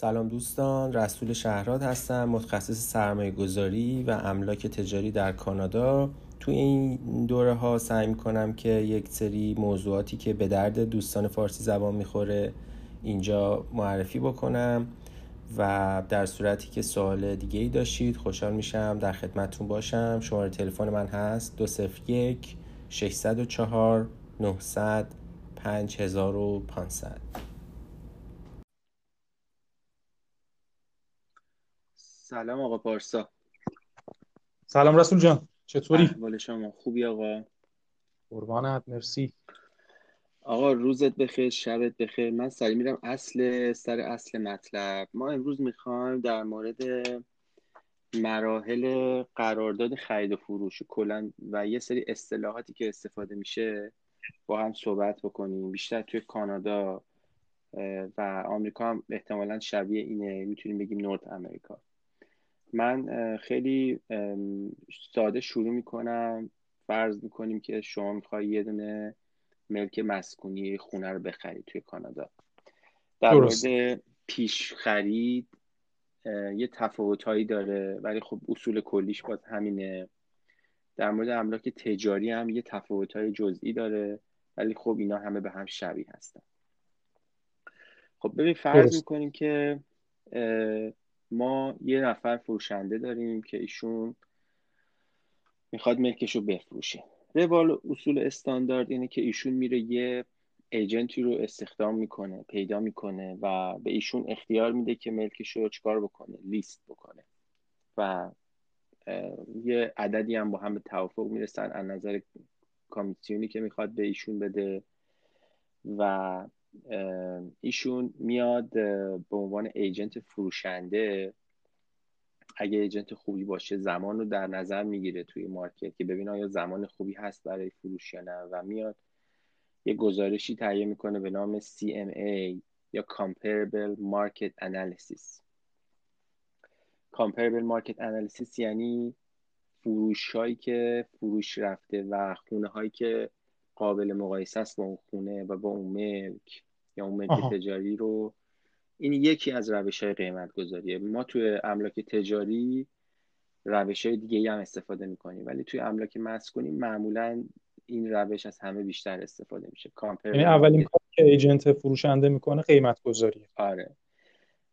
سلام دوستان رسول شهرات هستم متخصص سرمایه گذاری و املاک تجاری در کانادا. توی این دوره ها سعی می‌کنم که یک سری موضوعاتی که به درد دوستان فارسی زبان می‌خوره اینجا معرفی بکنم و در صورتی که سوال دیگه ای داشتید خوشحال میشم در خدمتتون باشم. شماره تلفن من هست 201 604 900 5500 سلام آقا پارسا. سلام رسول جان. چطوری؟ احوال شما. خوبی آقا؟ قربانت. مرسی. آقا روزت بخیر شبت بخیر. من سری میرم اصل سر اصل مطلب. ما امروز می‌خوایم در مورد مراحل قرارداد خرید و فروش. کلا و یه سری اصطلاحاتی که استفاده میشه با هم صحبت بکنیم. بیشتر توی کانادا و آمریکا هم احتمالا شبیه اینه. می‌تونیم بگیم نورت امریکا. من خیلی ساده شروع می‌کنم. فرض می‌کنیم که شما می‌خوای یه دونه ملک مسکونی خونه رو بخرید توی کانادا. در مورد پیش خرید یه تفاوت هایی داره ولی خب اصول کلیش باز همینه. در مورد املاک تجاری هم یه تفاوت های جزئی داره ولی خب اینا همه به هم شبیه هستن. خب ببین فرض می‌کنیم که ما یه نفر فروشنده داریم که ایشون می‌خواد ملکش رو بفروشه. روال اصول استاندارد اینه که ایشون میره یه ایجنتی رو استخدام می‌کنه پیدا می‌کنه و به ایشون اختیار میده که ملکش رو چکار بکنه لیست بکنه. و یه عددی هم با هم به توافق می‌رسن از نظر کامیسیونی که می‌خواد به ایشون بده و ایشون میاد به عنوان ایجنت فروشنده. اگه ایجنت خوبی باشه زمان رو در نظر می‌گیره توی مارکت که ببین آیا زمان خوبی هست برای فروش یا نه. و میاد یه گزارشی تهیه می‌کنه به نام CMA یا Comparable Market Analysis. Comparable Market Analysis یعنی فروش هایی که فروش رفته و خونه هایی که قابل مقایسه است با اون خونه و با اون ملک. یا اون ملک تجاری رو این یکی از روش های قیمت گذاریه ما توی املاک تجاری روش های دیگه هم استفاده می‌کنیم ولی توی املاک مسکونی معمولا این روش از همه بیشتر استفاده میشه. یعنی اولین کاری که ایجنت فروشنده می‌کنه قیمت گذاریه آره.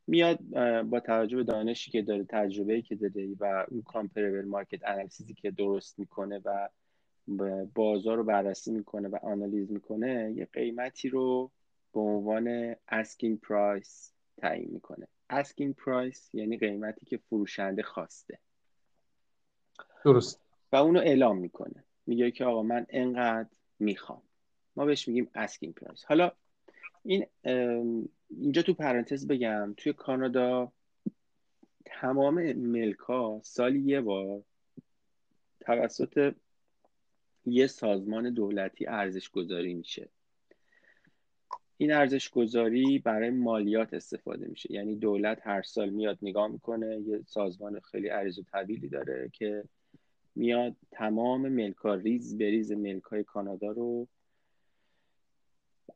میاد با توجه به دانشی که داره تجربه‌ای که داره و اون کامپریبل مارکت انالیسیسی که درست می‌کنه و بازار رو بررسی می‌کنه و آنالیز می‌کنه یه قیمتی رو به عنوان asking price تعیین می‌کنه. asking price یعنی قیمتی که فروشنده خواسته. درست. و اونو اعلام می‌کنه. میگه که آقا من انقدر می‌خوام. ما بهش میگیم asking price. حالا این اینجا تو پرانتز بگم توی کانادا تمام ملک ها سالی یه بار توسط یه سازمان دولتی ارزش گذاری میشه. این ارزش گذاری برای مالیات استفاده میشه. یعنی دولت هر سال میاد نگاه می‌کنه یه سازمان خیلی عریض و طویلی داره که میاد تمام ملکا ریز بریز ملک های کانادا رو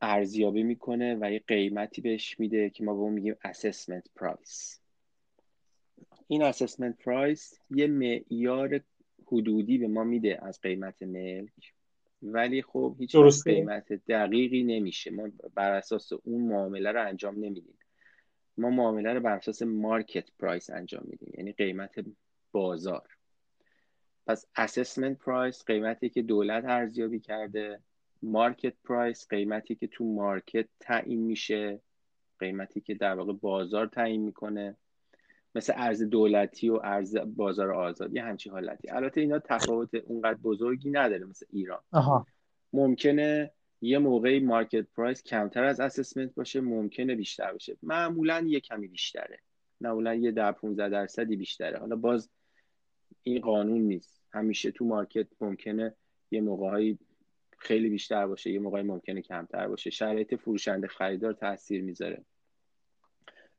ارزیابی می‌کنه و یه قیمتی بهش میده که ما به اون میگیم assessment price این assessment price یه معیار حدودی به ما میده از قیمت ملک. ولی خب هیچ قیمت دقیقی نمیشه. ما بر اساس اون معامله رو انجام نمیدیم. ما معامله رو بر اساس market price انجام میدیم. یعنی قیمت بازار. پس assessment price قیمتی که دولت ارزیابی کرده. market price قیمتی که تو market تعیین میشه. قیمتی که در واقع بازار تعیین می‌کنه. مثل ارز دولتی و ارز بازار آزاد یه همچی حالتی. البته اینا تفاوت اونقدر بزرگی نداره مثل ایران. آها. ممکنه یه موقعی market price کمتر از assessment باشه ممکنه بیشتر باشه. معمولا یه کمی بیشتره. معمولا یه در 15 درصدی بیشتره. حالا باز این قانون نیست. همیشه تو market ممکنه یه موقعی خیلی بیشتر باشه یه موقعی ممکنه کمتر باشه. شرایط فروشنده خریدار تاثیر می‌ذاره.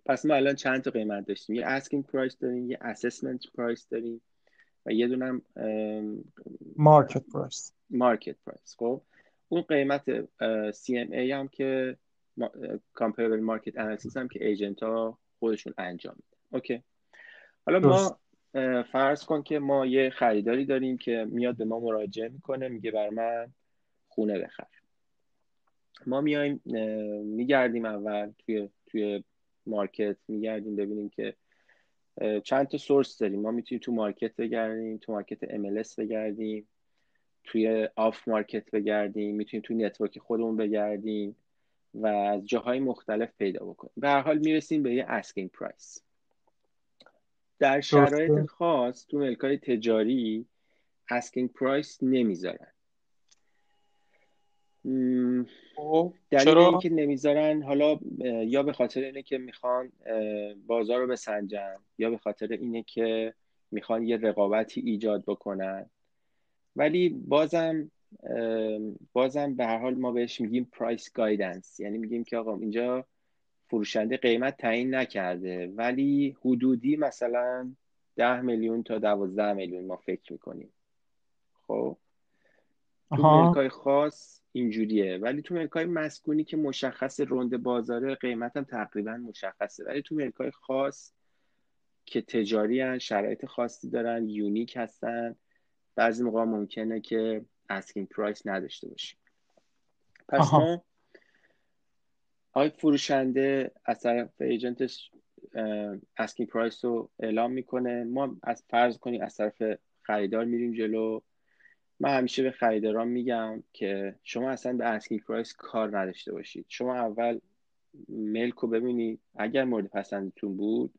پس ما الان چند تا قیمت داشتیم؟ یه asking price داریم یه assessment price داریم و یه دونم market price market price خب اون قیمت CMA هم که comparable market analysis هم که agent ها خودشون انجام میدن. okay. حالا ما فرض کن که ما یه خریداری داریم که میاد به ما مراجعه می‌کنه میگه برا من خونه بخر. ما میایم میگردیم اول توی توی market میگردیم ببینیم که چند تا source داریم. ما می‌تونیم تو market بگردیم تو market MLS بگردیم توی off market بگردیم می‌تونیم توی network خودمون بگردیم و از جاهای مختلف پیدا بکنیم. به هر حال می‌رسیم به یه asking price در شرایط خاص تو ملکای تجاری asking price نمی‌ذارن. دلیل اینکه نمی‌ذارن حالا یا به خاطر اینه که می‌خوان بازار رو بسنجن یا به خاطر اینه که می‌خوان یه رقابتی ایجاد بکنن. ولی بازم بازم به هر حال ما بهش میگیم price guidance یعنی میگیم که آقا اینجا فروشنده قیمت تعیین نکرده. ولی حدودی مثلا ده میلیون تا دوازده میلیون ما فکر می‌کنیم. خب؟ تو ملکای خاص اینجوریه. ولی تو ملکای مسکونی که مشخص روند بازاره قیمت هم تقریبا مشخصه. ولی تو ملکای خاص که تجاری هن شرایط خاصی دارن unique هستن بعضی موقع ممکنه که asking price نداشته باشیم. پس ما آقای فروشنده از طرف agent ش asking price رو اعلام می‌کنه. ما از فرض کنیم از طرف خریدار میریم جلو. من همیشه به خریداران میگم که شما اصلا به asking price کار نداشته باشید. شما اول ملک رو ببینید. اگر مورد پسندتون بود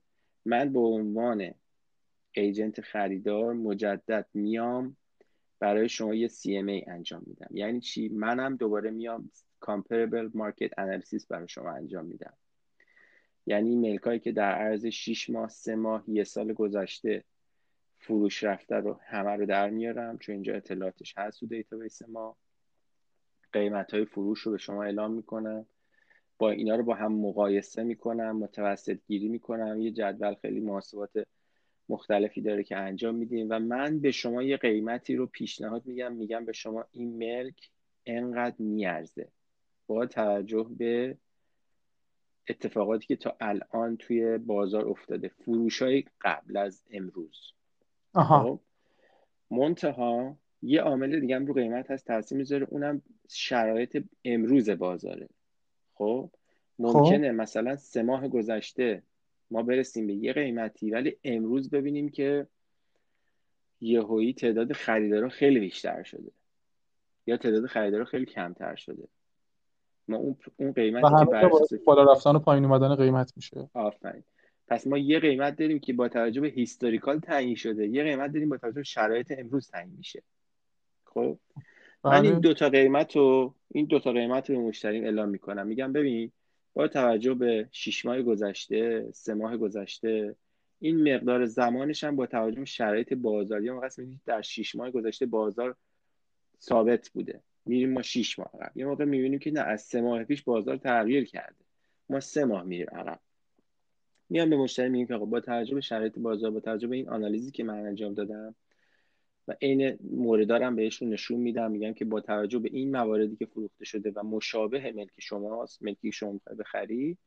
من به عنوان agent خریدار مجدد میام برای شما یه CMA انجام میدم. یعنی چی؟ منم دوباره میام comparable market analysis برای شما انجام میدم. یعنی ملکایی که در عرض 6 ماه سه ماه یه سال گذشته فروش رفته رو همه رو در میارم چون اینجا اطلاعاتش هست تو دیتابیس ما. قیمت های فروش رو به شما اعلام می‌کنم. با اینا رو با هم مقایسه می‌کنم متوسط گیری می‌کنم. یه جدول خیلی محاسبات مختلفی داره که انجام میدیم و من به شما یه قیمتی رو پیشنهاد میگم. میگم به شما این ملک انقدر میارزه. با توجه به اتفاقاتی که تا الان توی بازار افتاده. فروش های قبل از امروز. آها. خب؟ منتها یه عامل دیگه هم رو قیمت هست تاثیر می‌ذاره اونم شرایط امروز بازاره خب ممکنه خب. مثلا سه ماه گذشته ما برسیم به یه قیمتی ولی امروز ببینیم که یهویی تعداد خریدارا خیلی بیشتر شده یا تعداد خریدارا خیلی کمتر شده ما اون اون قیمتی که بالا رفتن و پایین اومدن قیمت میشه آفرین پس ما یه قیمت داریم که با توجه به هیستوریکال تعیین شده. یه قیمت داریم با توجه به شرایط امروز تعیین میشه. خب؟ من این بله. دوتا قیمت رو این دوتا قیمت رو به مشتریم اعلام می‌کنم. میگم ببین با توجه به شیش ماه گذشته سه ماه گذشته این مقدار زمانش هم با توجه به شرایط بازاری هم می‌دید در شیش ماه گذشته بازار ثابت بوده. میریم ما شیش ماه عقب. یه موقع می‌بینیم که نه از سه ماه پیش بازار تغییر کرده. ما سه ماه میریم عقب. میام به مشتری میگم که با توجه به شرایط بازار با توجه به این آنالیزی که من انجام دادم و عین موردارم بهشون نشون میدم میگم که با توجه به این مواردی که فروخته شده و مشابه ملک شماست ملکی شما بخری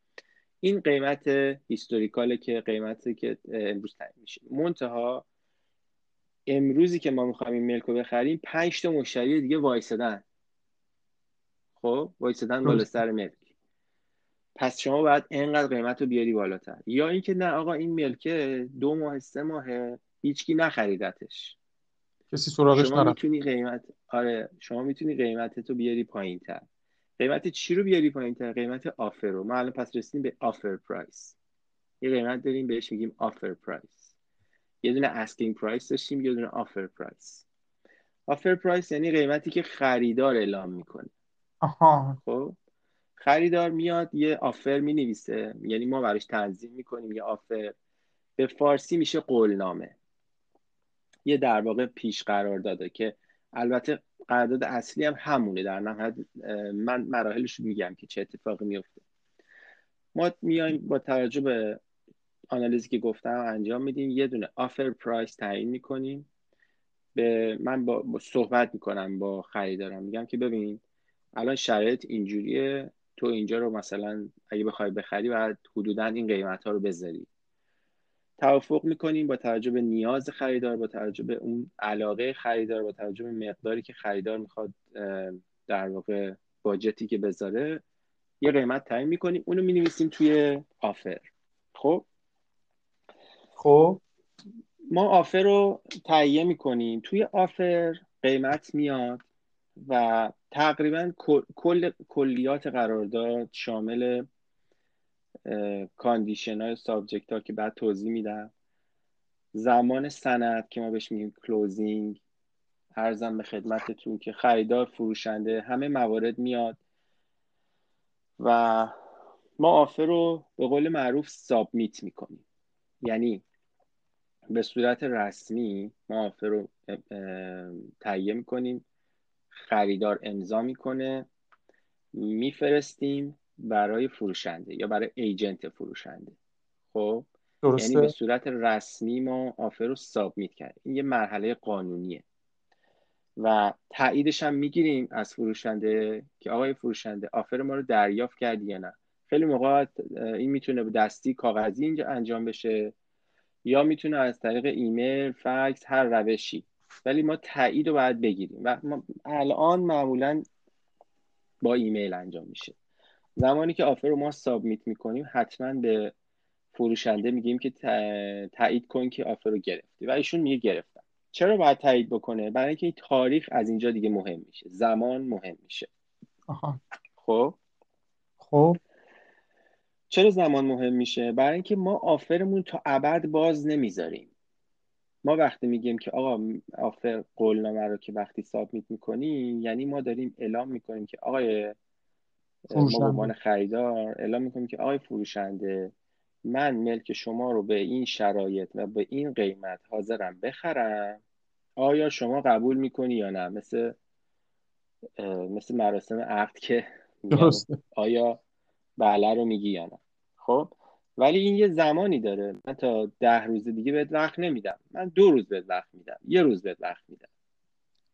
این قیمت هیستوریکاله که قیمتی که امروز تعیین میشه. منتها امروزی که ما می‌خوایم این ملک رو بخریم پنج تا مشتری دیگه وایسدن خب؟ وایسدن بالا سر ملک. پس شما باید اینقدر قیمت رو بیاری بالاتر. یا اینکه نه آقا این ملکه دو ماه سه ماه هیچکی نخریدتش. کسی سراغش شما می‌تونی قیمت آره شما می‌تونی قیمت رو بیاری پایین تر قیمت چی رو بیاری پایین تر قیمت offer رو. ما الان پس رسیدیم به offer price. یه قیمت داریم بهش میگیم offer price. یه دونه asking price داشتیم یه دونه offer price. offer price یعنی قیمتی که خریدار اعلام می‌کنه. آها. خب؟ خریدار میاد یه offer می نویسه یعنی ما براش تنظیم می‌کنیم یه offer. به فارسی میشه قولنامه. یه در واقع پیش قرارداده که البته قرارداد اصلی هم همونه. در نهایت من مراحلش میگم که چه اتفاقی میفته ما میایم با توجه به آنالیزی که گفتم انجام میدیم. یه دونه آفر پرایس تعیین می‌کنیم. به من با, صحبت می‌کنم با خریدارم. میگم که ببین الان شرایط اینجوریه. تو اینجا رو مثلا اگه بخوای بخری باید حدودا این قیمت ها رو بذاری. توافق می‌کنیم با توجه به نیاز خریدار با توجه به اون علاقه خریدار با توجه به مقداری که خریدار می‌خواد در واقع budget ی که بذاره یه قیمت تعیین می‌کنیم. اونو می‌نویسیم توی offer. خب؟ خب. ما offer رو تهیه می‌کنیم. توی offer قیمت میاد و تقریبا کل کلیات قرارداد شامل condition های subject ها که بعد توضیح میدم. زمان سند که ما بهش میگیم closing ارزم به خدمتتون که خریدار فروشنده همه موارد میاد. و ما آفر رو به قول معروف سابمیت می‌کنیم. یعنی به صورت رسمی ما آفر رو تهیه می‌کنیم. خریدار امضا می‌کنه میفرستیم برای فروشنده یا برای ایجنت فروشنده. خب؟ درسته. یعنی به صورت رسمی ما آفر رو سابمیت کردیم این یه مرحله قانونیه. و تاییدش هم می‌گیریم از فروشنده که آقای فروشنده آفر ما رو دریافت کردی یا نه. خیلی موقع این می‌تونه به دستی کاغذی اینجا انجام بشه یا می‌تونه از طریق ایمیل فکس هر روشی. ولی ما تایید رو باید بگیریم و ما الان معمولا با ایمیل انجام میشه. زمانی که آفر رو ما سابمیت می‌کنیم حتما به فروشنده میگیم که تایید کن که آفر رو گرفتی و ایشون میگه گرفتم. چرا باید تایید بکنه؟ برای اینکه این تاریخ از اینجا دیگه مهم میشه. زمان مهم میشه. آها. خب؟ خب. چرا زمان مهم میشه؟ برای اینکه ما آفرمون تا ابد باز نمی‌ذاریم. ما وقتی میگیم که آقا آفر قولنامه رو که وقتی سابمیت می‌کنیم یعنی ما داریم اعلام می‌کنیم که آقای ما خریدار اعلام می‌کنیم که آقای فروشنده من ملک شما رو به این شرایط و به این قیمت حاضرم بخرم؟ آیا شما قبول می‌کنی یا نه؟ مثل مثل مراسم عقد که آیا بله رو میگی یا نه؟ خب؟ ولی این یه زمانی داره. من تا ده روز دیگه بهت وقت نمیدم. من دو روز بهت وقت میدم. یه روز بهت وقت میدم.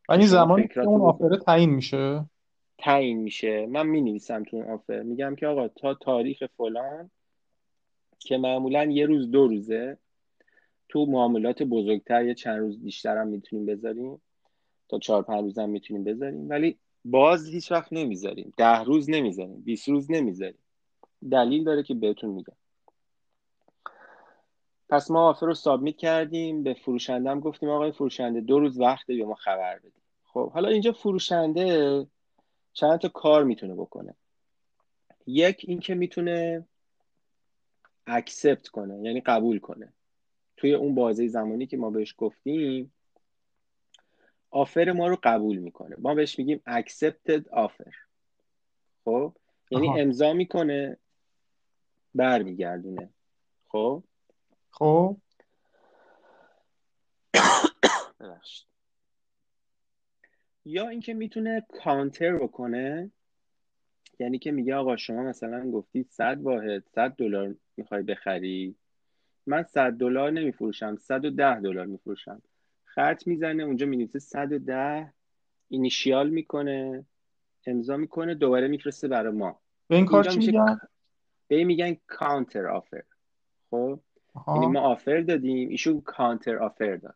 این زمانی که اون آفره تعیین میشه؟ تعیین میشه. من می نویسم تو اون آفر. میگم که آقا تا تاریخ فلان که معمولا یه روز دو روزه. تو معاملات بزرگتر یه چند روز بیشتر هم می‌تونیم بذاریم. تا چهار پنج روز هم می‌تونیم بذاریم. ولی باز هیچ وقت نمی‌ذاریم. ده روز نمی‌ذاریم. 20 روز نمی‌ذاریم. دلیل داره که بهتون میگم. پس ما آفر رو سابمیت کردیم به فروشنده هم گفتیم آقای فروشنده دو روز وقت به ما خبر بدیم خب حالا اینجا فروشنده چند تا کار می‌تونه بکنه؟ یک اینکه می‌تونه اکسپت کنه یعنی قبول کنه. توی اون بازه زمانی که ما بهش گفتیم آفر ما رو قبول می‌کنه. ما بهش میگیم accepted offer. خب یعنی امضا می‌کنه برمیگردونه. خب خب. یا اینکه می‌تونه کانتر بکنه یعنی که میگه آقا شما مثلا گفتی 100 واحد 100 دلار می‌خوای بخری. من 100 دلار نمیفروشم 110 دلار میفروشم. خرط می‌زنه اونجا می‌نویسه 110 اینیشیال می‌کنه امضا می‌کنه دوباره میفرسته برای ما. به این کار چی میگن؟ به این میگن کانتر آفر. خب؟ یعنی ما آفر دادیم. ایشون کانتر آفر داد.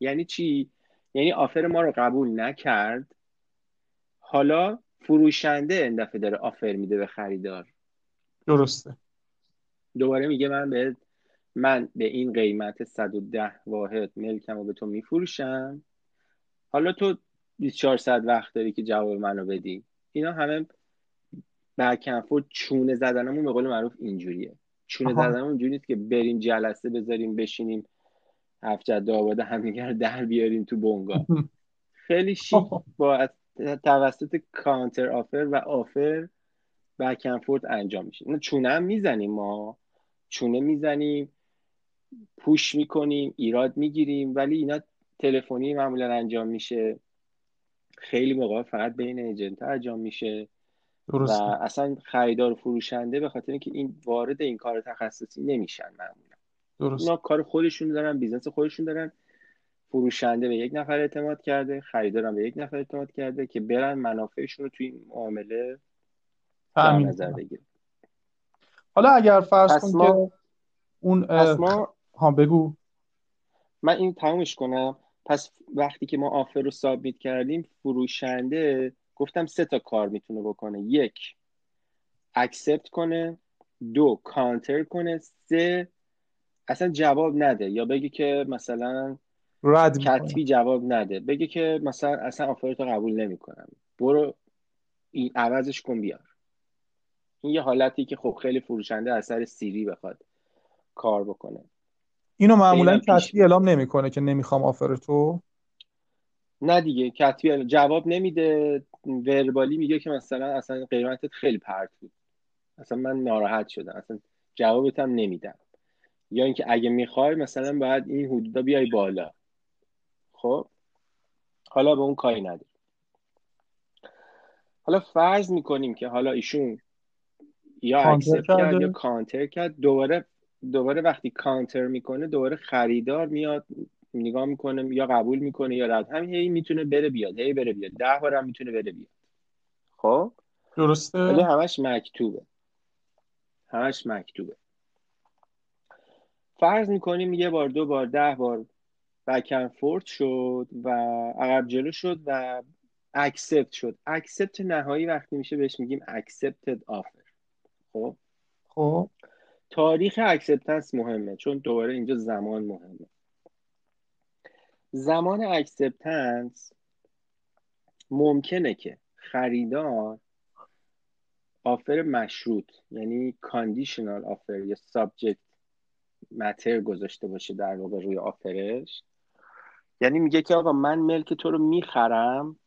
یعنی چی؟ یعنی آفر ما رو قبول نکرد. حالا فروشنده این دفعه داره آفر میده به خریدار. درسته. دوباره میگه من به من به این قیمت 110 واحد ملکم رو به تو میفروشم. حالا تو 24 ساعت وقت داری که جواب منو بدی. اینا همه بکنفورد چونه زدنمون به قول معروف اینجوریه. چونه زدنمون اینجوری نیست که بریم جلسه بذاریم بشینیم هفت جد آباد همدیگر در بیاریم تو بونگا خیلی شیک با توسط کانتر آفر و آفر بکنفورد انجام میشه. چونه هم می‌زنیم ما. چونه می‌زنیم پوش می‌کنیم ایراد می‌گیریم ولی اینا تلفنی معمولا انجام میشه. خیلی موقع فقط بین ایجنت انجام میشه. و اصلا خریدار و فروشنده به خاطر اینکه این وارد این کار تخصصی نمیشن معمولا. درست. اونا کار خودشون دارن business خودشون دارن. فروشنده به یک نفر اعتماد کرده خریدارم به یک نفر اعتماد کرده که برن منافعشون رو توی این معامله در نظر بگیریم حالا اگر فرض کن که اون پس ما ها بگو. من این تمومش کنم. پس وقتی که ما offer رو submit کردیم فروشنده گفتم سه تا کار می‌تونه بکنه. یک accept کنه. دو کانتر کنه. سه اصلا جواب نده. یا بگی که مثلا رد کتبی جواب نده. بگی که مثلا اصلا offer رو قبول نمی‌کنم. برو این عوضش کن بیار. این یه حالتی که خب خیلی فروشنده از سر سیری بخواد کار بکنه. اینو معمولا کتبی اعلام نمی‌کنه که نمی‌خوام offer تو. نه دیگه کتبی جواب نمیده verbally میگه که مثلا اصلا قیمتت خیلی پرت بود. اصلا من ناراحت شدم. اصلا جوابت هم نمیدم. یا اینکه اگه می‌خوای مثلا باید این حدودا بیای بالا. خب؟ حالا به اون کاری نداره حالا فرض می‌کنیم که حالا ایشون یا اکسپت کرد یا کانتر کرد دوباره دوباره وقتی کانتر می‌کنه دوباره خریدار میاد نگاه می‌کنه یا قبول می‌کنه یا رد همین هی می‌تونه بره بیاد هی بره بیاد. ده بار هم می‌تونه بره بیاد. خب؟ درسته. ولی همش مکتوبه. همش مکتوبه. فرض می‌کنیم یه بار دو بار ده بار back and forth شد و عقب جلو شد و accept شد. accept نهایی وقتی میشه بهش میگیم accepted offer خب؟ خب. تاریخ acceptance مهمه چون دوباره اینجا زمان مهمه. زمان acceptance ممکنه که خریدار offer مشروط یعنی conditional offer یا subject matter گذاشته باشه در واقع روی offer ش یعنی میگه که آقا من ملک تو رو می‌خرم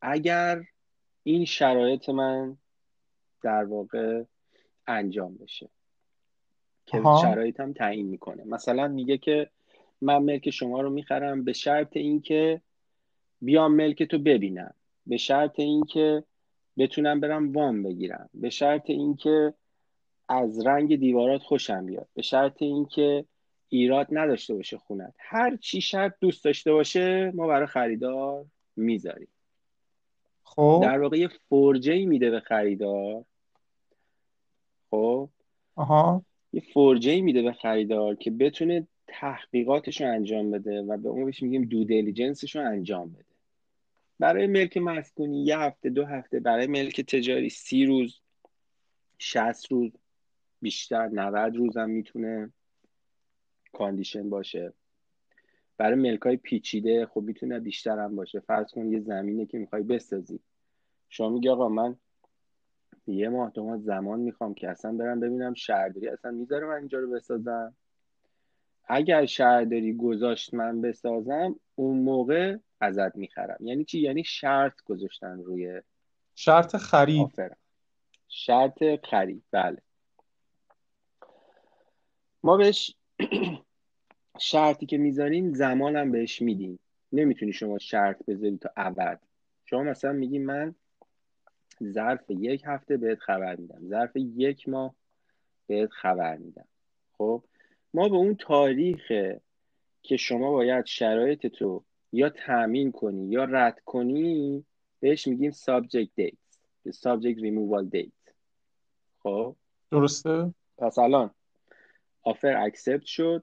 اگر این شرایط من در واقع انجام بشه. که شرایطم تعیین می‌کنه. مثلا میگه که من ملک شما رو می‌خرم به شرط اینکه بیام ملک تو ببینم. به شرط اینکه بتونم برم وام بگیرم. به شرط اینکه از رنگ دیوارات خوشم بیاد. به شرط اینکه ایراد نداشته باشه خونت. هر چی شرط دوست داشته باشه ما برای خریدار می‌ذاریم. خب. در واقع یه فرجه میده به خریدار. خب. آها. یه فرجه میده به خریدار که بتونه تحقیقاتش رو انجام بده و به اون بهش میگیم due diligence ش رو انجام بده. برای ملک مسکونی یه هفته دو هفته برای ملک تجاری سی روز شست روز بیشتر 90 روز هم می‌تونه condition باشه. برای ملک های پیچیده خب می‌تونه بیشتر هم باشه. فرض کن یه زمینه که می‌خوای بسازی. شما میگی آقا من یه ماه دو ماه زمان می‌خوام که اصلا برم ببینم شهرداری اصلا می‌ذاره من اینجا رو بسازم؟ اگر شهرداری گذاشت من بسازم اون موقع ازت می‌خرم. یعنی چی؟ یعنی شرط گذاشتن روی شرط خرید. آفرم. شرط خرید. بله. ما بهش شرطی که می‌ذاریم زمانم بهش میدیم. نمی‌تونی شما شرط بذاری تا ابد. شما مثلا میگی من ظرف یک هفته بهت خبر میدم. ظرف یک ماه بهت خبر میدم. خب؟ ما به اون تاریخ که شما باید شرایط تو یا تامین کنی یا رد کنی بهش میگیم subject date subject removal date خب؟ درسته؟ پس الان offer accept شد.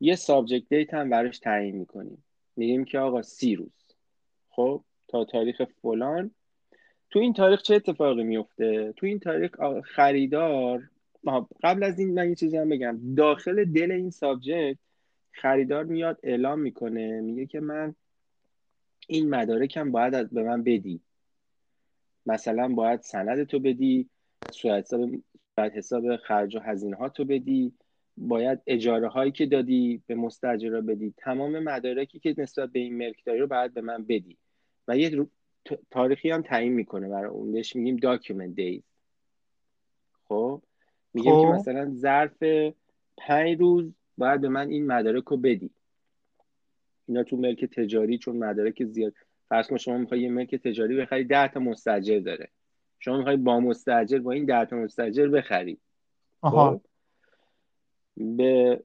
یه subject date هم براش تعیین می‌کنیم. میگیم که آقا سی روز. خب؟ تا تاریخ فلان. تو این تاریخ چه اتفاقی میفته تو این تاریخ خریدار قبل از این من یه چیزی هم بگم. داخل دل این subject خریدار میاد اعلام می‌کنه میگه که من این مدارکم باید از به من بدی. مثلا باید سندتو بدی صورت حساب باید حساب خرج و هزینه‌هاتو بدی باید اجاره هایی که دادی به مستاجرا بدی. تمام مدارکی که نسبت به این ملک داری رو باید به من بدی. و یه تاریخی هم تعیین می‌کنه برای اون. بهش میگیم document days خب؟ میگیم که خب. مثلا ظرف پنج روز باید به من این مدارک رو بدی اینا تو ملک تجاری چون مدارک زیاد فرض کن شما می‌خوای یه ملک تجاری بخری ده تا مستاجر داره شما می‌خوای با مستجر با این ده تا مستجر بخری آها. خب؟ به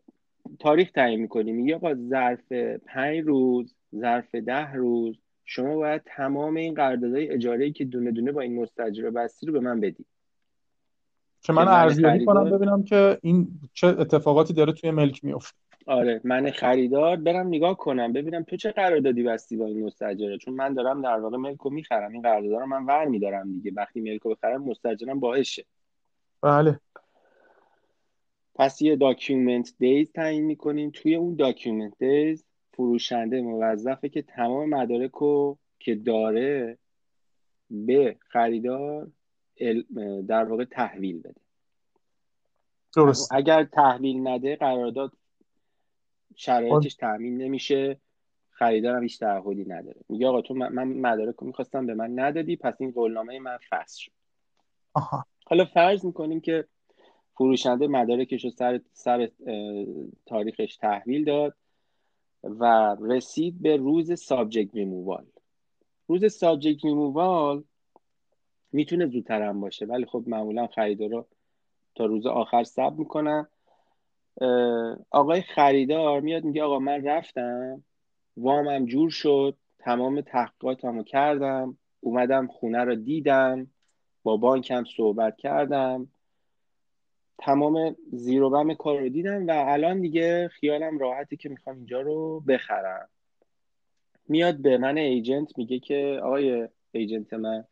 تاریخ تعیین می‌کنیم میگه آقا ظرف پنج روز ظرف ده روز شما باید تمام این قراردادهای اجاره که دونه دونه با این مستاجر بستی رو به من بدی که من ارزیابی کنم ببینم که این چه اتفاقاتی داره توی ملک میفته آره من خریدار برم نگاه کنم ببینم تو چه قراردادی بستی با این مستاجره چون من دارم در واقع ملک رو می‌خرم این قرارداد رو من ور میدارم دیگه. وقتی ملک رو بخرم مستاجرم باعثه بله. پس یه document days تعیین می‌کنیم. توی اون document days فروشنده موظفه که تمام مدارک رو که داره به خریدار در واقع تحویل بده. درست. اگر تحویل نده قرارداد شرایطش تامین نمیشه خریدارم هیچ تعهدی نداره. میگه آقا تو من مدارک رو می‌خواستم به من ندادی پس این قولنامه من فسخ شد. آها. حالا فرض می‌کنیم که فروشنده مدارکش رو سر, سر تاریخش تحویل داد و رسید به روز سابجکت ریمووال. روز سابجکت ریمووال می‌تونه زودتر هم باشه. ولی خب معمولا خریدارا تا روز آخر صبر می‌کنن. آقای خریدار میاد میگه آقا من رفتم وامم جور شد تمام تحقیقاتمو کردم اومدم خونه رو دیدم با بانکم صحبت کردم. تمام زیر و بم کار رو دیدم و الان دیگه خیالم راحتی که می‌خوام اینجا رو بخرم. میاد به من ایجنت میگه که آقای ایجنت من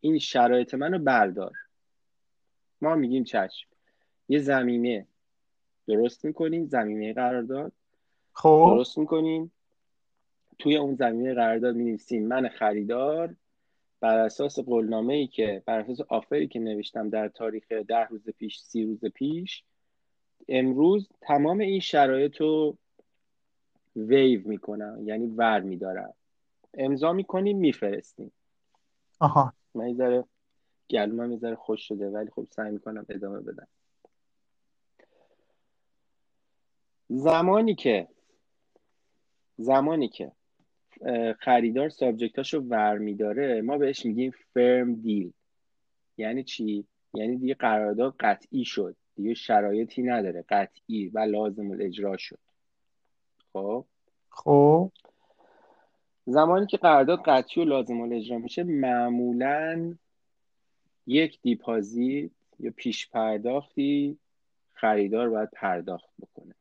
این شرایط منو بردار. ما میگیم چشم. یه زمینه درست می‌کنیم زمینه قرارداد. خب. درست می‌کنیم. توی اون زمینه قرارداد می من خریدار بر اساس قولنامه ای که بر اساس آفری که نوشتم در تاریخ ده روز پیش سی روز پیش امروز تمام این شرایط رو ویو می‌کنم. یعنی ور میدارم. امضا می‌کنیم میفرستیم. آها. من یه گلومم یه خوش شده ولی خب سعی می‌کنم ادامه بدم. زمانی که زمانی که خریدار سابجکتاشو ور میداره ما بهش میگیم فرم دیل یعنی چی؟ یعنی دیگه قرارداد قطعی شد. دیگه شرایطی نداره. قطعی و لازم الاجرا شد. خب؟ خب. زمانی که قرارداد قطعی و لازم الاجرا میشه معمولا یک دیپازیت یا پیش پرداختی خریدار باید پرداخت بکنه.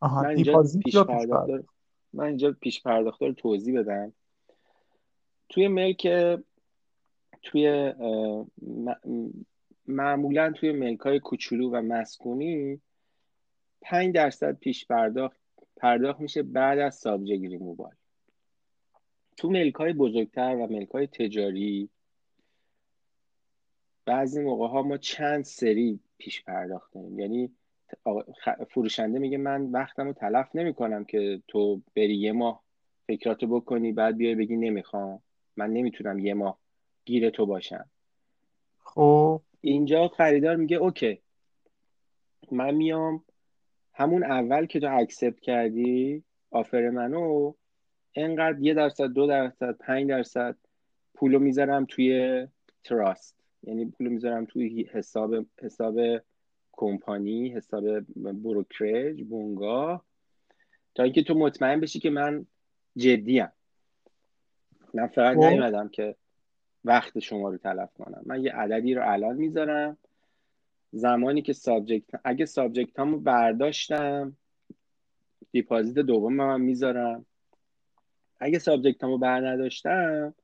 آها من deposit پیش پرداخت من اینجا پیش پرداخت رو توضیح بدم. توی ملک توی معمولا توی ملک های کوچولو و مسکونی 5 درصد پیش پرداخت پرداخت میشه بعد از سابجکت ریمووال تو ملک های بزرگتر و ملک های تجاری بعضی موقع ها ما چند سری پیش پرداخت داریم یعنی فروشنده میگه من وقتم رو تلف نمی کنم که تو بری یه ماه فکراتو بکنی بعد بیای بگی نمی‌خوام. من نمی‌تونم یه ماه گیر تو باشم. خب. اینجا خریدار میگه okay. من میام همون اول که تو accept کردی offer منو انقدر یه درصد دو درصد پنج درصد پولو می‌ذارم توی trust. یعنی پولو می‌ذارم توی حساب حساب کمپانی حساب brokerage بنگاه تا اینکه تو مطمئن بشی که من جدیم من فقط خب. نیومدم که وقت شما رو تلف کنم. من یه عددی رو الان می‌ذارم. زمانی که subject اگه subject هامو برداشتم deposit دوم من می‌ذارم. اگه سابجکت همو بر نداشتم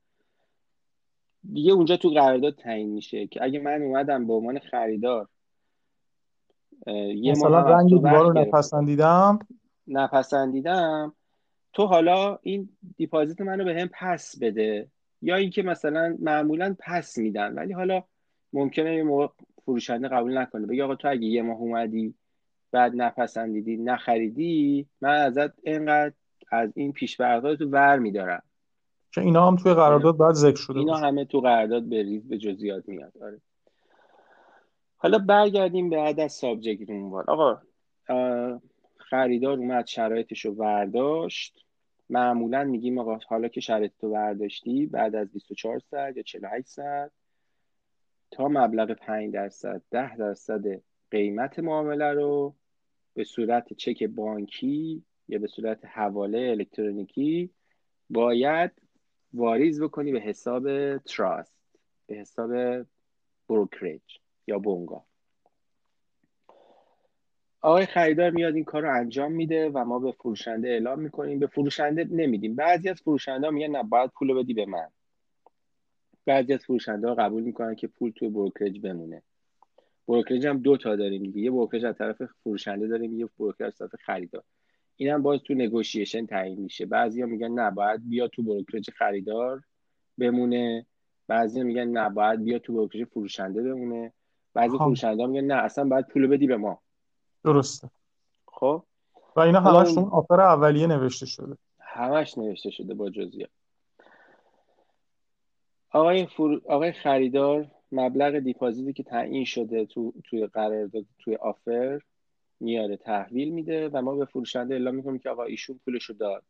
دیگه اونجا تو قرارداد تعیین میشه که اگه من اومدم به عنوان خریدار یه مثلا رنگ دیوار رو نپسندیدم. نپسندیدم. تو حالا این دیپازیت منو به هم پس بده یا اینکه مثلا معمولا پس میدن ولی حالا ممکنه یه موقع فروشنده قبول نکنه. بگه آقا تو اگه یه ماه اومدی بعد نپسندیدی نخریدی من ازت اینقدر از این پیش تو ور میدارم که اینا هم توی قرارداد بعد ذکر شده اینا همه تو قرارداد به به جزئیات میاد. آره. حالا برگردیم بعد از سابجکت عنوان. آقا خریدار اومد شرایطش رو برداشت معمولا میگیم آقا حالا که شرایط رو برداشتی بعد از 24 ساعت یا 48 ساعت تا مبلغ 5 درصد 10 درصد قیمت معامله رو به صورت چک بانکی یا به صورت حواله الکترونیکی باید واریز بکنی به حساب تراست به حساب بروکریج یا بونگا. آقای خریدار میاد این کار رو انجام میده و ما به فروشنده اعلام می‌کنیم. به فروشنده نمیدیم. بعضی از فروشنده میگن نه باید پول بدی به من. بعضی از فروشنده ها قبول می‌کنن که پول توی بروکریج بمونه. بروکریج هم دو تا داریم دیگه. یه بروکریج از طرف فروشنده داریم یه بروکریج از طرف خریدار. این هم باز تو نگوشیشن تعیین میشه. بعضیا میگن نه باید بیا تو بروکریج خریدار بمونه. بعضی میگن نه باید بیا تو بروکریج فروشنده بمونه. بعضی فروشنده میگن نه اصلا باید پول بدی به ما. درسته. خب؟ و اینا همش اون آفر اولیه نوشته شده. همش نوشته شده با جزئیات. آقای, فر... آقای خریدار مبلغ دیپازیتی که تعیین شده تو توی قرارداد توی آفر میاره تحویل میده و ما به فروشنده اعلام می‌کنیم که آقا ایشون پولشو داد.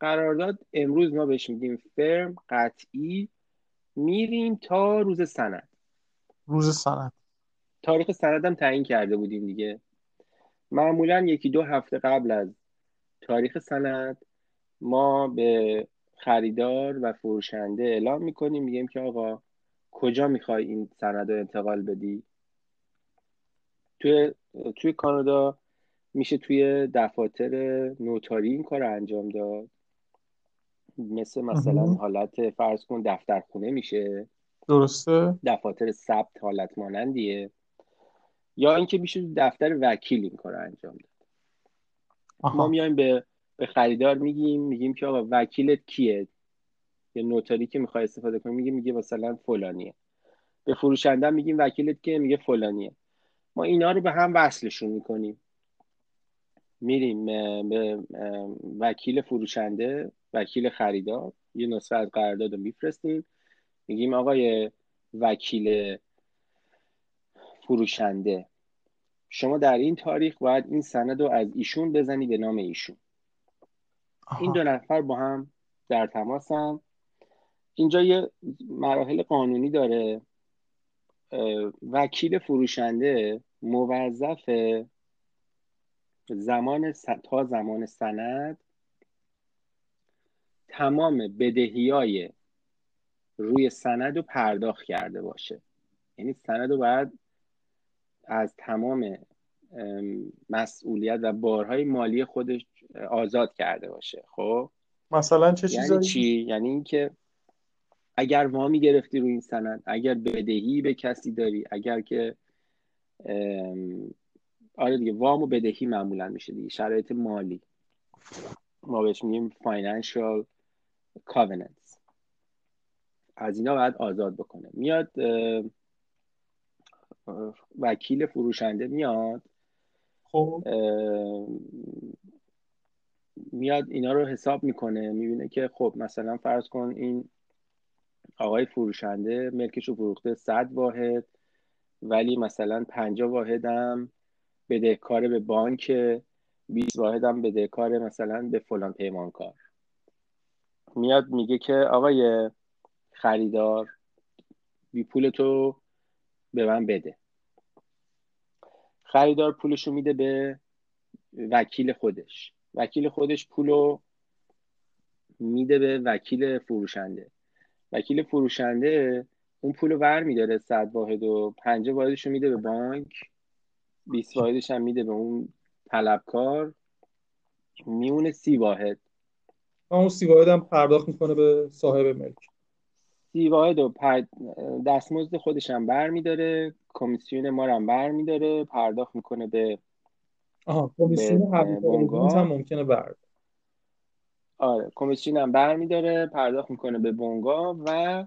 قرارداد امروز ما بهش میگیم فرم قطعی میریم تا روز سند. روز سند. تاریخ سندم تعیین کرده بودیم دیگه. معمولا یکی دو هفته قبل از تاریخ سند ما به خریدار و فروشنده اعلام می‌کنیم میگیم که آقا کجا می‌خوای این سند رو انتقال بدی؟ توی توی کانادا میشه توی دفاتر نوتاری این کار رو انجام داد. مثل مثلا حالت فرض کن دفتر خونه میشه. درسته؟ دفاتر ثبت حالت مانندیه. یا اینکه میشه دفتر وکیل این کار انجام داد. ما میایم به به خریدار میگیم میگیم که آقا وکیلت کیه؟ یا نوتاری که می‌خوای استفاده کنی میگه میگه مثلا فلانیه. به فروشنده میگیم وکیلت کیه؟ میگه فلانیه. ما اینا رو به هم وصلشون می‌کنیم. میریم به وکیل فروشنده وکیل خریدار یه نسخه از قرارداد رو میفرستیم. میگیم آقای وکیل فروشنده شما در این تاریخ باید این سند رو از ایشون بزنی به نام ایشون. این دو نفر با هم در تماسن. اینجا یه مراحل قانونی داره. وکیل فروشنده موظف زمان تا زمان سند تمام بدهی های روی سند رو پرداخت کرده باشه. یعنی سند رو باید از تمام مسئولیت و بارهای مالی خودش آزاد کرده باشه. خب؟ مثلا چه یعنی چی؟ یعنی اینکه اگر وامی گرفتی روی این سند اگر بدهی به کسی داری اگر که آره دیگه وام و بدهی معمولا میشه دیگه شرایط مالی. ما بهش میگیم financial covenants. از اینا باید آزاد بکنه. میاد وکیل فروشنده میاد خب. میاد اینا رو حساب می‌کنه می‌بینه که خب مثلا فرض کن این آقای فروشنده ملکش رو فروخته صد واحد ولی مثلا پنجاه واحدم بدهکار به بانک 20 واحدم بدهکار مثلا به فلان پیمانکار. میاد میگه که آقای خریدار بی پول تو به من بده. خریدار پولشو میده به وکیل خودش. وکیل خودش پولو میده به وکیل فروشنده. وکیل فروشنده اون پولو ور میداره صد واحد و پنجه واحدش رو میده به بانک 20 واحدش هم میده به اون طلبکار میونه سی واحد. اون سی واحد هم پرداخت می‌کنه به صاحب ملک. سی واحد و پر... دستمزد خودش هم بر میداره کمیسیون ما هم بر میداره پرداخت می‌کنه به آها کمیسیون هم ممکنه بر آره کمیسیون هم بر میداره پرداخت می‌کنه به بونگا و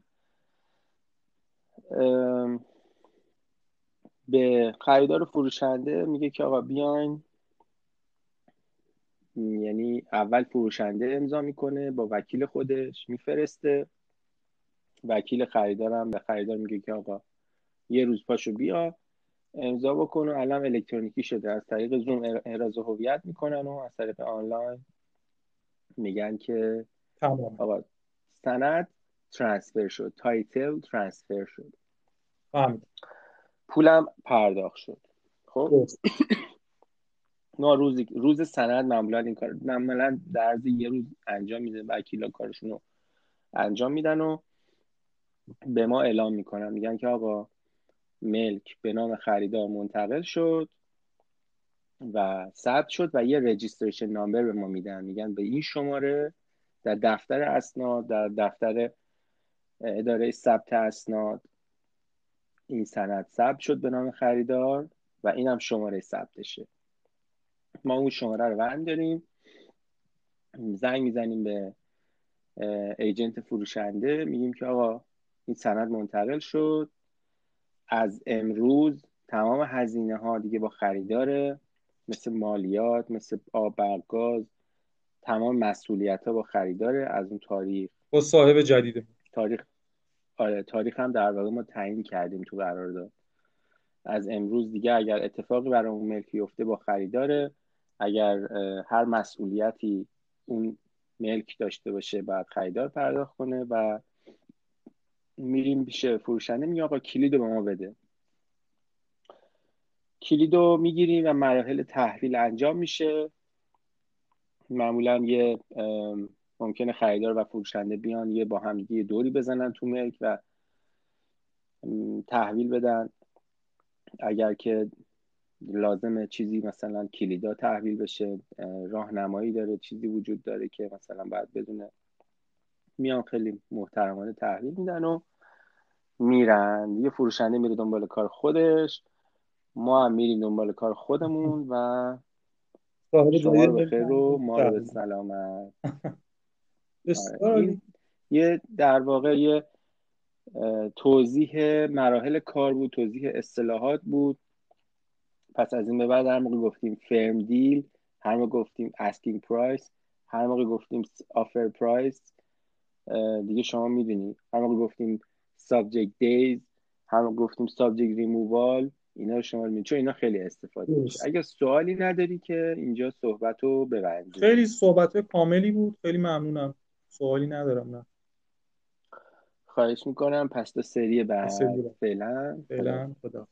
به خریدار فروشنده میگه که آقا بیاین. یعنی اول فروشنده امضا می‌کنه با وکیل خودش میفرسته. وکیل خریدارم به خریدار میگه که آقا یه روز پاشو بیا امضا بکن و الان الکترونیکی شده. از طریق زوم احراز هویت می‌کنن و از طریق آنلاین میگن که تمام. آقا سند transfer شد title transfer شد. فهمید. پولم پرداخت شد. خب؟ ما روز روز سند معمولا این کار معمولا در یه روز انجام میده وکیلا کارشون رو انجام میدن و به ما اعلام می‌کنن. میگن که آقا ملک به نام خریدار منتقل شد. و ثبت شد و یه registration number به ما میدن. میگن به این شماره در دفتر اسناد در دفتر اداره ثبت اسناد این سند ثبت شد به نام خریدار و این هم شماره ثبتشه. ما اون شماره رو ورن داریم. زنگ می‌زنیم به ایجنت فروشنده. میگیم که آقا این سند منتقل شد. از امروز تمام هزینه ها دیگه با خریداره. مثل مالیات مثل آب برگاز تمام مسئولیت ها با خریداره از اون تاریخ. با صاحب جدیده تاریخ آره تاریخ هم در واقع ما تعیین کردیم تو قرارداد. از امروز دیگه اگر اتفاقی برای اون ملک بیفته با خریداره اگر هر مسئولیتی اون ملک داشته باشه بعد خریدار پرداخت کنه و میریم پیش فروشنده میگه آقا کلید به ما بده. کلید رو می‌گیریم و مراحل تحویل انجام میشه. معمولا یه ممکنه خریدار و فروشنده بیان یه با هم یه دوری بزنن تو ملک و تحویل بدن. اگر که لازمه چیزی مثلا کلیدا تحویل بشه راهنمایی داره چیزی وجود داره که مثلا باید بدونه میان خیلی محترمانه تحویل میدن و میرن. یه فروشنده میره دنبال کار خودش. ما هم میریم دنبال کار خودمون و شما رو بخیر و ما رو به سلامت. آره. یه در واقع یه توضیح مراحل کار بود توضیح اصطلاحات بود. پس از این به بعد هر موقع گفتیم فرم دیل هر موقع گفتیم asking price هر موقع گفتیم offer price دیگه شما می‌دونید هر موقع گفتیم subject days هر موقع گفتیم subject removal اینا رو شما می‌دونید چون اینا خیلی استفاده میشه. اگر سوالی نداری که اینجا صحبت رو ببندیم. خیلی صحبت کاملی بود. خیلی ممنونم. سوالی ندارم نه. خواهش می‌کنم. پس تا سری بعد. فعلا. فعلا. خدا